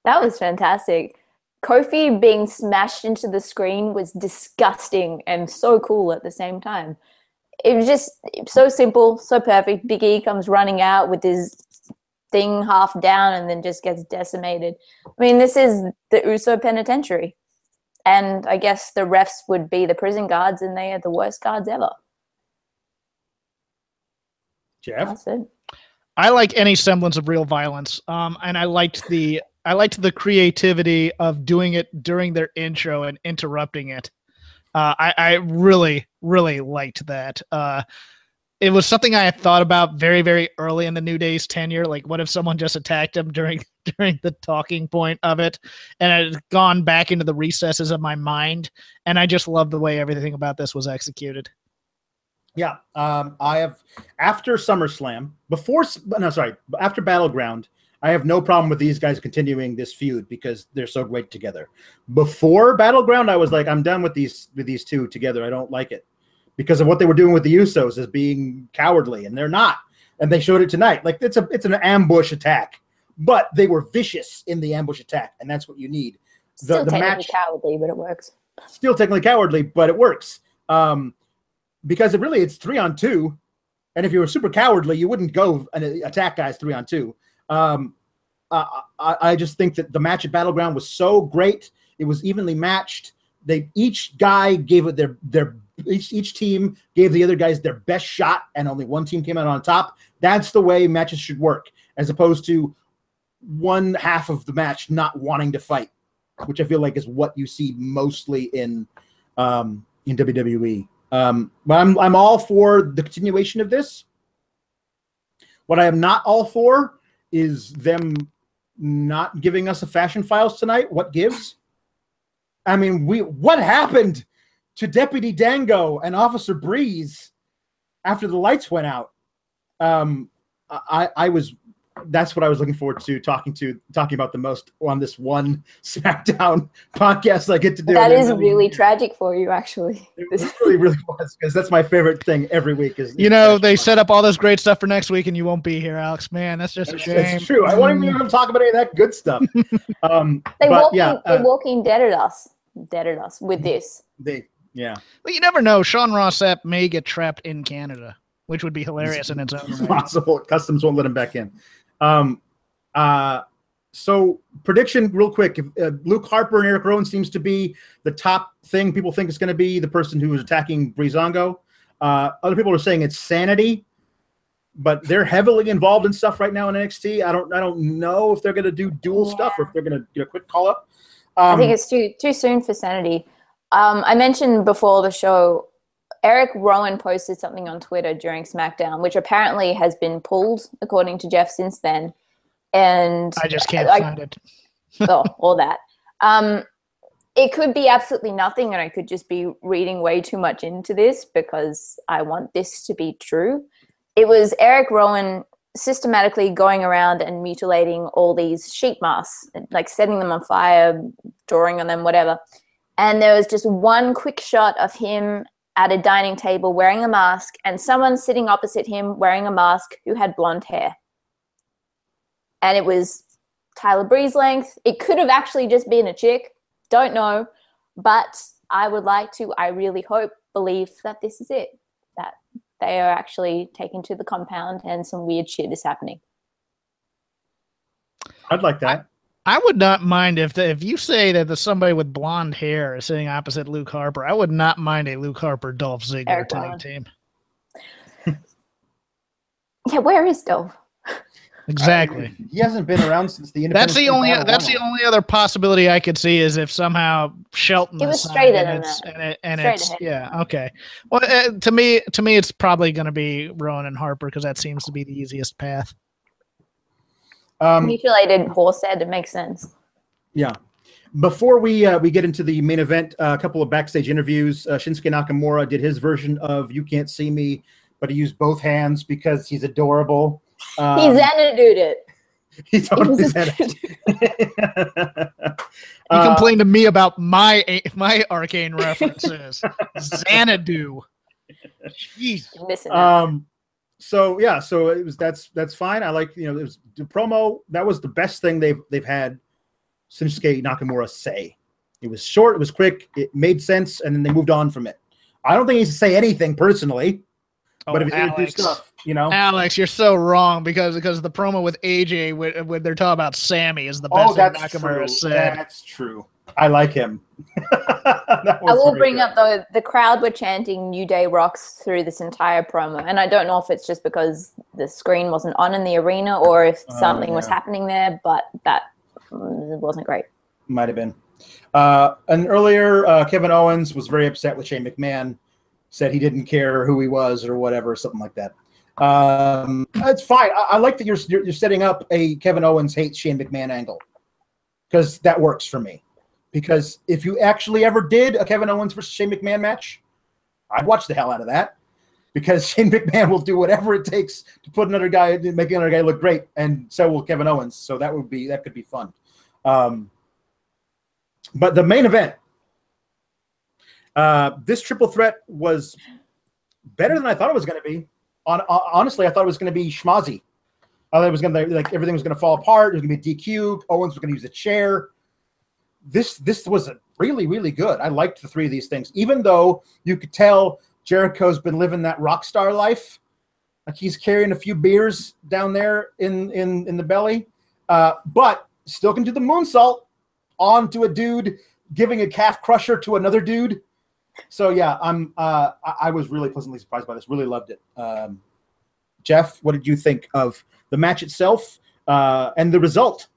That was fantastic. Kofi being smashed into the screen was disgusting and so cool at the same time. It was just so simple, so perfect. Big E comes running out with his thing half down and then just gets decimated. I mean, this is the Uso penitentiary. And I guess the refs would be the prison guards and they are the worst guards ever. Jeff? That's it. I like any semblance of real violence. Um, and I liked the I liked the creativity of doing it during their intro and interrupting it. Uh, I, I really, really liked that. Uh, it was something I had thought about very, very early in the New Day's tenure. Like, what if someone just attacked him during (laughs) during the talking point of it, and it had gone back into the recesses of my mind, and I just love the way everything about this was executed. Yeah, um, I have after SummerSlam, before no, sorry, after Battleground, I have no problem with these guys continuing this feud because they're so great together. Before Battleground, I was like, I'm done with these with these two together. I don't like it because of what they were doing with the Usos as being cowardly, and they're not. And they showed it tonight. Like it's a it's an ambush attack, but they were vicious in the ambush attack, and that's what you need. The, Still the technically match, cowardly, but it works. Still technically cowardly, but it works. Um, because it really it's three on two, and if you were super cowardly, you wouldn't go and attack guys three on two. Um, I, I just think that the match at Battleground was so great. It was evenly matched. They each guy gave it their their each each team gave the other guys their best shot, and only one team came out on top. That's the way matches should work, as opposed to one half of the match not wanting to fight, which I feel like is what you see mostly in um, in WWE. Um, but I'm I'm all for the continuation of this. What I am not all for is them not giving us a fashion files tonight. What gives? I mean, we what happened to Deputy Dango and Officer Breeze after the lights went out? Um, I I was that's what I was looking forward to talking to talking about the most on this one (laughs) SmackDown podcast I get to do. That is really tragic for you, actually. It really, really was because that's my favorite thing every week. Is you know they set up all this great stuff for next week and you won't be here, Alex. Man, that's just that's, a shame. That's true. I won't even talk about any of that good stuff. (laughs) Um, they but, walking, yeah, uh, they walking dead at us, dead at us with this. They yeah. Well, you never know. Sean Ross Sapp may get trapped in Canada, which would be hilarious it's, in its own (laughs) right. Possible. Customs won't let him back in. Um, uh, so prediction real quick uh, luke harper and eric rowan seems to be the top thing people think is going to be the person who is attacking Breezango Uh, other people are saying it's sanity but they're heavily involved in stuff right now in nxt i don't i don't know if they're going to do dual yeah. stuff or if they're going to get a quick call up um, i think it's too too soon for sanity. Um, i mentioned before the show Eric Rowan posted something on Twitter during SmackDown, which apparently has been pulled, according to Jeff, since then. And I just can't I, find it. (laughs) oh, (laughs) all that. Um, it could be absolutely nothing, and I could just be reading way too much into this because I want this to be true. It was Eric Rowan systematically going around and mutilating all these sheep masks, like setting them on fire, drawing on them, whatever. And there was just one quick shot of him at a dining table wearing a mask and someone sitting opposite him wearing a mask who had blonde hair. And it was Tyler Breeze length. It could have actually just been a chick. Don't know. But I would like to, I really hope, believe that this is it. That they are actually taken to the compound and some weird shit is happening. I'd like that. I would not mind if the, if you say that the somebody with blonde hair is sitting opposite Luke Harper. I would not mind a Luke Harper Dolph Ziggler tag team. (laughs) yeah, where is Dolph? (laughs) Exactly. I, he hasn't been around since the. That's the only. That's the only other possibility I could see is if somehow Shelton. It was straight and it's, and, it, and it's yeah okay. Well, uh, to me, to me, it's probably going to be Rowan and Harper because that seems to be the easiest path. Um, Mutilated horse head. It makes sense. Yeah. Before we uh, we get into the main event, uh, a couple of backstage interviews. Uh, Shinsuke Nakamura did his version of "You Can't See Me," but he used both hands because he's adorable. Um, (laughs) he Xanadu'd it. He totally Xanadu. he complained to me about my my arcane references. (laughs) Xanadu. Jeez. Um, so yeah, so it was that's that's fine. I like you know it was the promo that was the best thing they've they've had Shinsuke Nakamura say. It was short, it was quick, it made sense, and then they moved on from it. I don't think he needs to say anything personally, oh, but if Alex, stuff, you know, Alex, you're so wrong because because the promo with AJ when, when they're talking about Sami is the oh, best oh, thing Nakamura true. said. That's true. I like him. (laughs) I will bring good. up though the crowd were chanting "New Day rocks" through this entire promo, and I don't know if it's just because the screen wasn't on in the arena or if oh, something yeah. was happening there, but that wasn't great. Might have been. Uh, and earlier, uh, Kevin Owens was very upset with Shane McMahon said he didn't care who he was or whatever, something like that. Um, it's fine. I, I like that you're, you're you're setting up a Kevin Owens hates Shane McMahon angle because that works for me. Because if you actually ever did a Kevin Owens versus Shane McMahon match, I'd watch the hell out of that because (laughs) Shane McMahon will do whatever it takes to put another guy, make another guy look great, and so will Kevin Owens. So that would be that could be fun. Um, but the main event, uh, this triple threat was better than I thought it was going to be. On, honestly, I thought it was going to be schmozzy. I thought it was going to like everything was going to fall apart. It was going to be DQ. Owens was going to use a chair. This this was really really good. I liked the three of these things, even though you could tell Jericho's been living that rock star life. Like he's carrying a few beers down there in in in the belly, uh, but still can do the moonsault onto a dude, giving a calf crusher to another dude. So yeah, I'm uh, I was really pleasantly surprised by this. Really loved it. Um, Jeff, what did you think of the match itself uh, and the result?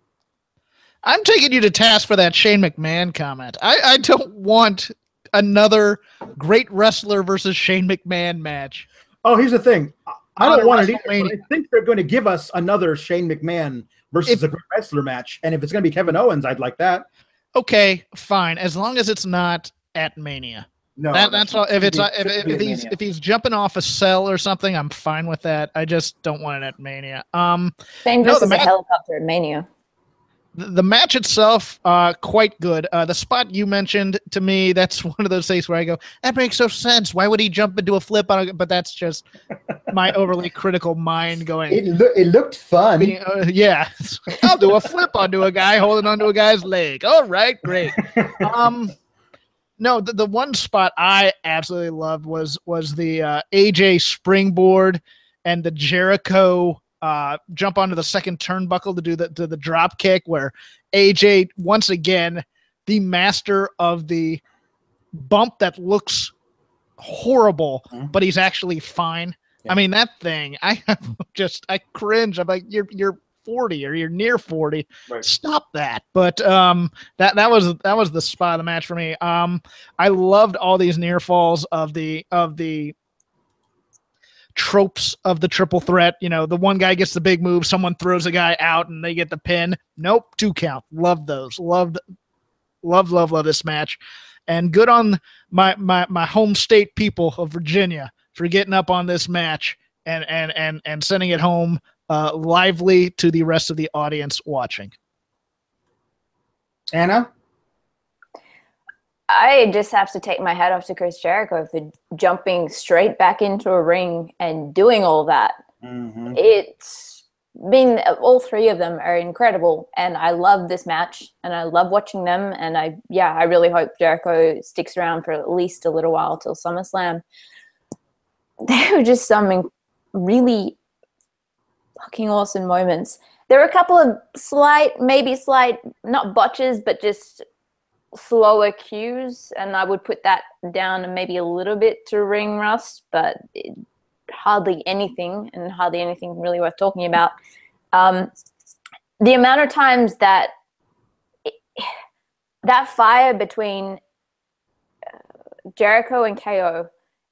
I'm taking you to task for that Shane McMahon comment. I, I don't want another great wrestler versus Shane McMahon match. Oh, here's the thing. I don't want it either. I think they're going to give us another Shane McMahon versus if, a great wrestler match. And if it's going to be Kevin Owens, I'd like that. Okay, fine. As long as it's not at Mania. No, that, that's all. If it's be, if, if, if he's if he's jumping off a cell or something, I'm fine with that. I just don't want it at Mania. Um, Same no, versus a helicopter at Mania the match itself uh quite good. Uh the spot you mentioned to me that's (laughs) one of those things where i go that makes no sense. Why would he jump into a flip on a, but that's just my (laughs) overly critical mind going it, lo- it looked fun. Uh, yeah. (laughs) I'll do a flip onto a guy holding onto a guy's leg. All right great. Um no the, the one spot i absolutely loved was was the uh aj springboard and the jericho uh, jump onto the second turnbuckle to do the to the drop kick where AJ once again the master of the bump that looks horrible mm-hmm. but he's actually fine. Yeah. I mean that thing (laughs) I just I cringe. I'm like you're you're 40 or you're near 40 right. stop that but um that that was that was the spot of the match for me um i loved all these near falls of the of the tropes of the triple threat. You know, the one guy gets the big move, someone throws a guy out, and they get the pin. Nope, two count. Love those. Loved, love, love, love this match, and good on my my my home state people of Virginia for getting up on this match and and and and sending it home uh, lively to the rest of the audience watching. Anna. I just have to take my hat off to Chris Jericho for jumping straight back into a ring and doing all that. Mm-hmm. It's been all three of them are incredible, and I love this match, and I love watching them, and I yeah, I really hope Jericho sticks around for at least a little while till SummerSlam. (laughs) There were just some really fucking awesome moments. There were a couple of slight, maybe slight, not botches, but just slower cues, and I would put that down maybe a little bit to ring rust, but it, hardly anything, and hardly anything really worth talking about. Um, the amount of times that it, that fire between uh, Jericho and KO,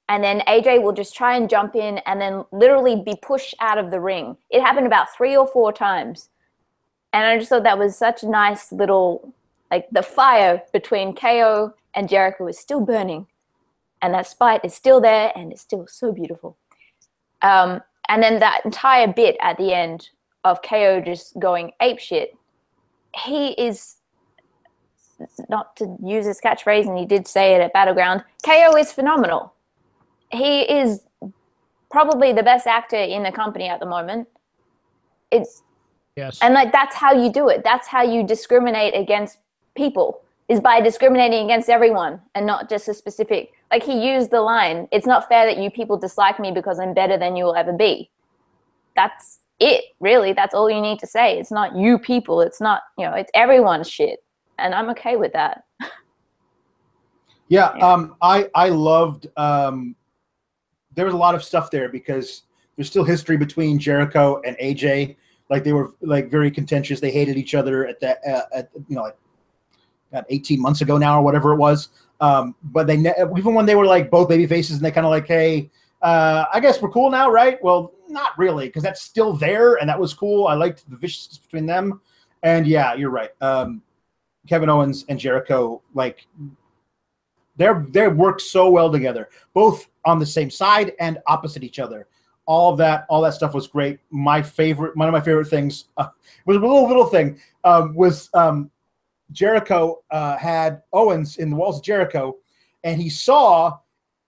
and then AJ will just try and jump in and then literally be pushed out of the ring. It happened about three or four times. And I just thought that was such a nice little like the fire between KO and Jericho is still burning, and that spite is still there, and it's still so beautiful. Um, and then that entire bit at the end of KO just going ape shit. He is not to use his catchphrase, and he did say it at Battleground. KO is phenomenal. He is probably the best actor in the company at the moment. It's yes, and like that's how you do it. That's how you discriminate against people is by discriminating against everyone and not just a specific like he used the line it's not fair that you people dislike me because i'm better than you will ever be. That's it really. That's all you need to say. It's not you people. It's not you know it's everyone's shit. And i'm okay with that. Yeah, um i i loved um there was a lot of stuff there because there's still history between jericho and aj like they were like very contentious. They hated each other at that uh, at you know like 18 months ago now or whatever it was. Um, but they ne- even when they were like both baby faces and they kind of like, hey, uh, I guess we're cool now, right? Well, not really, because that's still there and that was cool. I liked the viciousness between them. And yeah, you're right. Um, Kevin Owens and Jericho, like they're they work so well together, both on the same side and opposite each other. All that, all that stuff was great. My favorite, one of my favorite things (laughs) uh, was a little little thing um, was um, Jericho uh, had Owens in the walls of Jericho, and he saw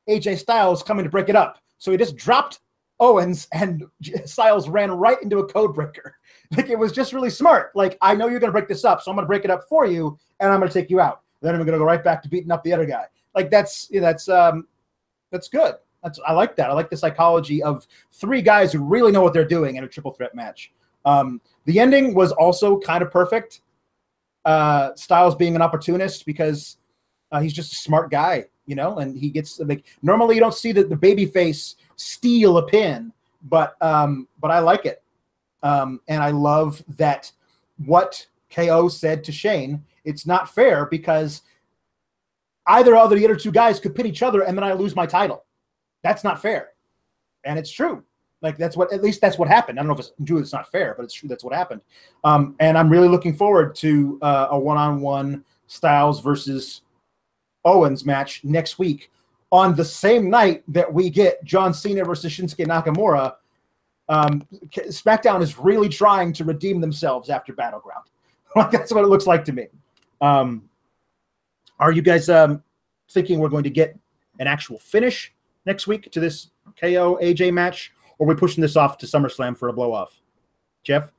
AJ Styles coming to break it up, so he just dropped Owens, and Styles ran right into a code breaker. (laughs) Like it was just really smart. Like I know you're going to break this up, so I'm going to break it up for you, and I'm going to take you out. Then I'm going to go right back to beating up the other guy. Like that's that's um that's good. That's I like that. I like the psychology of three guys who really know what they're doing in a triple threat match. Um, the ending was also kind of perfect. Uh, Styles being an opportunist because uh, he's just a smart guy, you know, and he gets like normally you don't see the, the baby face steal a pin, but um, but I like it. Um, and I love that what KO said to Shane, it's not fair because either other the other two guys could pin each other and then I lose my title. That's not fair. And it's true. Like that's what at least that's what happened. I don't know if it's true, it's not fair, but it's true that's what happened. Um, and I'm really looking forward to uh, a one-on-one Styles versus Owens match next week on the same night that we get John Cena versus Shinsuke Nakamura. Um, SmackDown is really trying to redeem themselves after Battleground. (laughs) that's what it looks like to me. Um, are you guys um, thinking we're going to get an actual finish next week to this KO AJ match, or are we pushing this off to SummerSlam for a blow off? Jeff?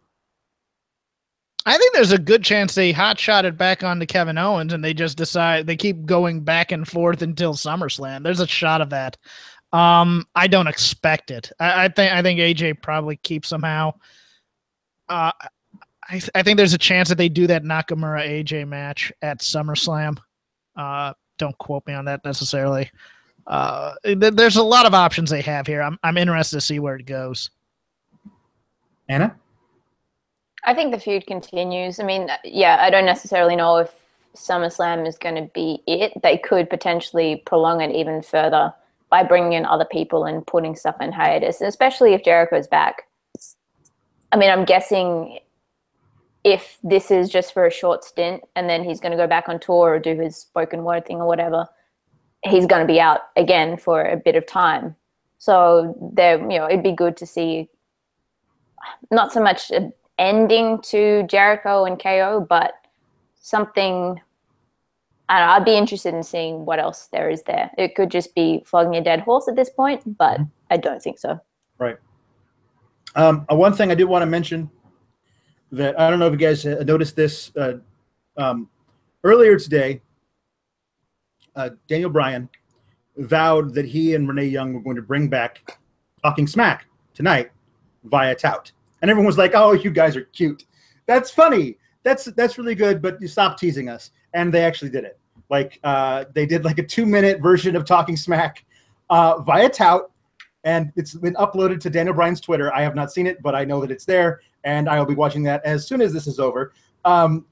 I think there's a good chance they hot shot it back onto Kevin Owens and they just decide they keep going back and forth until SummerSlam. There's a shot of that. Um, I don't expect it. I, I think I think AJ probably keeps somehow. Uh, I, th- I think there's a chance that they do that Nakamura AJ match at SummerSlam. Uh, don't quote me on that necessarily. Uh, th- there's a lot of options they have here. I'm I'm interested to see where it goes. Anna, I think the feud continues. I mean, yeah, I don't necessarily know if SummerSlam is going to be it. They could potentially prolong it even further by bringing in other people and putting stuff in hiatus, especially if Jericho's back. I mean, I'm guessing if this is just for a short stint and then he's going to go back on tour or do his spoken word thing or whatever, he's going to be out again for a bit of time. So there, you know, it'd be good to see not so much an ending to Jericho and KO, but something. I don't know, I'd be interested in seeing what else there is there. It could just be flogging a dead horse at this point, but mm-hmm. I don't think so. Right. Um, uh, one thing I did want to mention that I don't know if you guys noticed this uh, um, earlier today. Uh, Daniel Bryan vowed that he and Renee Young were going to bring back Talking Smack tonight via tout, and everyone was like, "Oh, you guys are cute. That's funny. That's that's really good." But you stop teasing us, and they actually did it. Like uh, they did like a two minute version of Talking Smack uh, via tout and it's been uploaded to Daniel Bryan's Twitter. I have not seen it, but I know that it's there, and I will be watching that as soon as this is over. Um,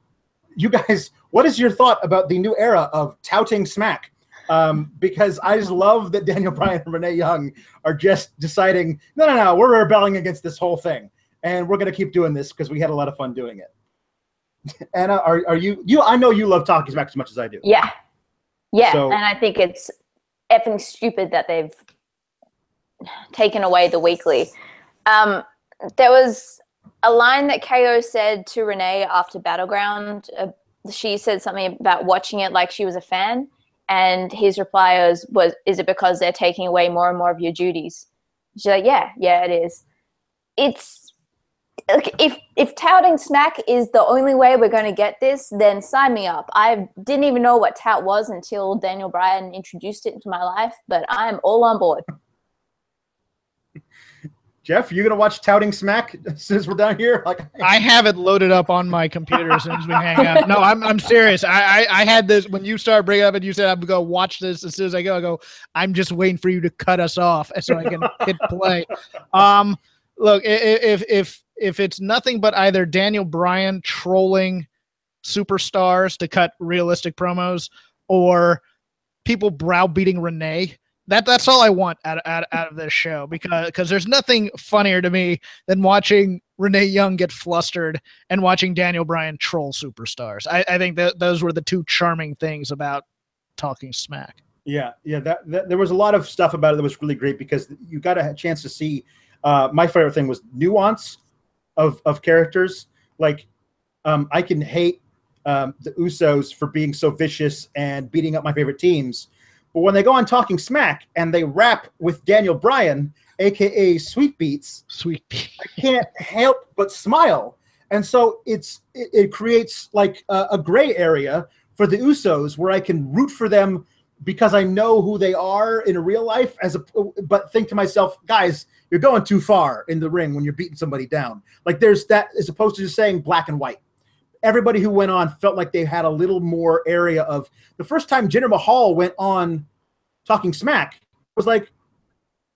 you guys, what is your thought about the new era of touting smack? Um, because I just love that Daniel Bryan and Renee Young are just deciding, no, no, no, we're rebelling against this whole thing, and we're going to keep doing this because we had a lot of fun doing it. (laughs) Anna, are, are you you? I know you love talking smack as much as I do. Yeah, yeah, so, and I think it's effing stupid that they've taken away the weekly. Um, there was a line that KO said to Renee after Battleground. Uh, she said something about watching it like she was a fan, and his reply was, was, "Is it because they're taking away more and more of your duties?" She's like, "Yeah, yeah, it is." It's like if if touting smack is the only way we're going to get this, then sign me up. I didn't even know what tout was until Daniel Bryan introduced it into my life, but I'm all on board. Jeff, you gonna watch Touting Smack (laughs) since we're down here? Like, (laughs) I have it loaded up on my computer as soon as we hang out. No, I'm I'm serious. I, I, I had this when you started bringing up and you said I'm gonna go watch this as soon as I go. I go. I'm just waiting for you to cut us off (laughs) so I can hit play. Um, look, if if if it's nothing but either Daniel Bryan trolling superstars to cut realistic promos or people browbeating Renee. That that's all I want out, out, out of this show because because there's nothing funnier to me than watching Renee Young get flustered and watching Daniel Bryan troll superstars. I, I think that those were the two charming things about talking smack. Yeah, yeah. That, that there was a lot of stuff about it that was really great because you got a chance to see. Uh, my favorite thing was nuance of of characters. Like, um, I can hate um, the Usos for being so vicious and beating up my favorite teams, but when they go on talking smack and they rap with Daniel Bryan, aka Sweet Beats, Sweet Beats, I can't help but smile. And so it's it, it creates like a, a gray area for the Usos where I can root for them because I know who they are in real life. As a but think to myself, guys, you're going too far in the ring when you're beating somebody down. Like there's that as opposed to just saying black and white. Everybody who went on felt like they had a little more area of the first time Jinder Mahal went on talking smack was like,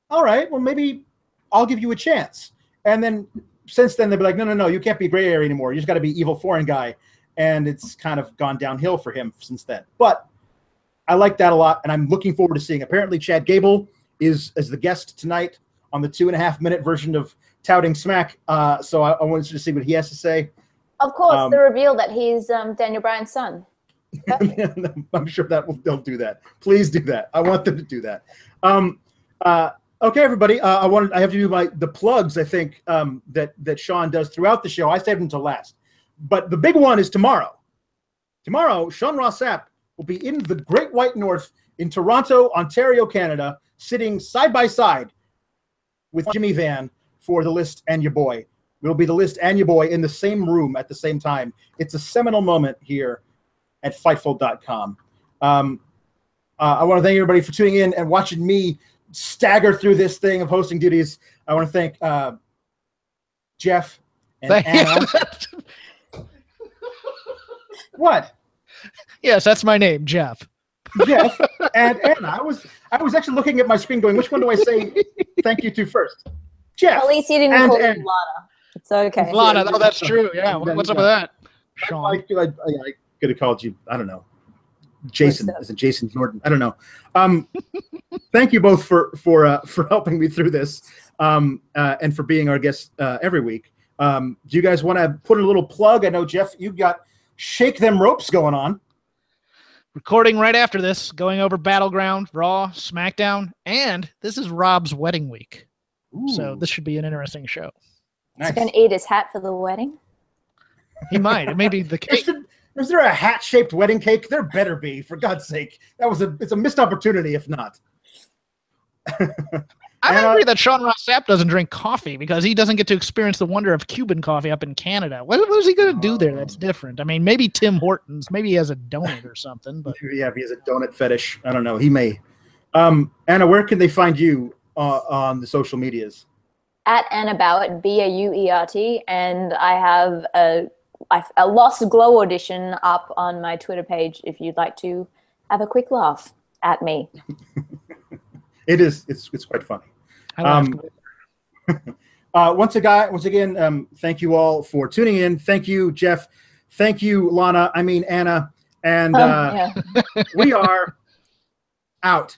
all right, well maybe I'll give you a chance. And then since then they'd be like, no, no, no, you can't be gray area anymore. You just got to be evil foreign guy. And it's kind of gone downhill for him since then. But I like that a lot, and I'm looking forward to seeing. Apparently, Chad Gable is as the guest tonight on the two and a half minute version of Touting Smack. Uh, so I, I wanted to see what he has to say. Of course, Um, the reveal that he's um, Daniel Bryan's son. (laughs) I'm sure that will they'll do that. Please do that. I want them to do that. Um, uh, okay, everybody. Uh, I wanted I have to do my the plugs. I think um, that that Sean does throughout the show. I saved them to last, but the big one is tomorrow. Tomorrow, Sean Ross Sapp will be in the Great White North in Toronto, Ontario, Canada, sitting side by side with Jimmy Van for the list and your boy. We'll be the list and your boy in the same room at the same time. It's a seminal moment here at Fightful.com. Um, uh, I want to thank everybody for tuning in and watching me stagger through this thing of hosting duties. I want to thank uh, Jeff and Thank Anna. what? yes, that's my name, Jeff. Jeff and Anna. I was I was actually looking at my screen going, which one do I say thank you to first? Jeff. At least he didn't and call Anna. Lana. It's okay. Lana, oh, that's true. Yeah, what's up uh, with that, I, Sean? I, I, I could have called you, I don't know. Jason. Is it Jason Jordan? I don't know. Um, (laughs) thank you both for for uh, for helping me through this um, uh, and for being our guests uh, every week. Um, do you guys want to put a little plug? I know Jeff, you've got shake them ropes going on. Recording right after this, going over Battleground, Raw, SmackDown, and this is Rob's wedding week. So this should be an interesting show. Nice. He's going to eat his hat for the wedding. He might. It may be the Is case. there, is there a hat shaped wedding cake? There better be, for God's sake. That was a it's a missed opportunity if not. (laughs) I'm And, uh, angry that Sean Ross Sapp doesn't drink coffee because he doesn't get to experience the wonder of Cuban coffee up in Canada. What, what is he going to do there that's different? I mean, maybe Tim Hortons. Maybe he has a donut or something. But (laughs) Yeah, if he has a donut fetish, I don't know. He may. Um, Anna, where can they find you uh, on the social medias? At Anna Bauert, B A U E R T, and I have a, a Lost Glow audition up on my Twitter page if you'd like to have a quick laugh at me. (laughs) It is. It's it's quite funny. Um, (laughs) Uh, once again, once again, um, thank you all for tuning in. Thank you, Jeff. Thank you, Lana. I mean Anna. And Um, uh, yeah. we are out.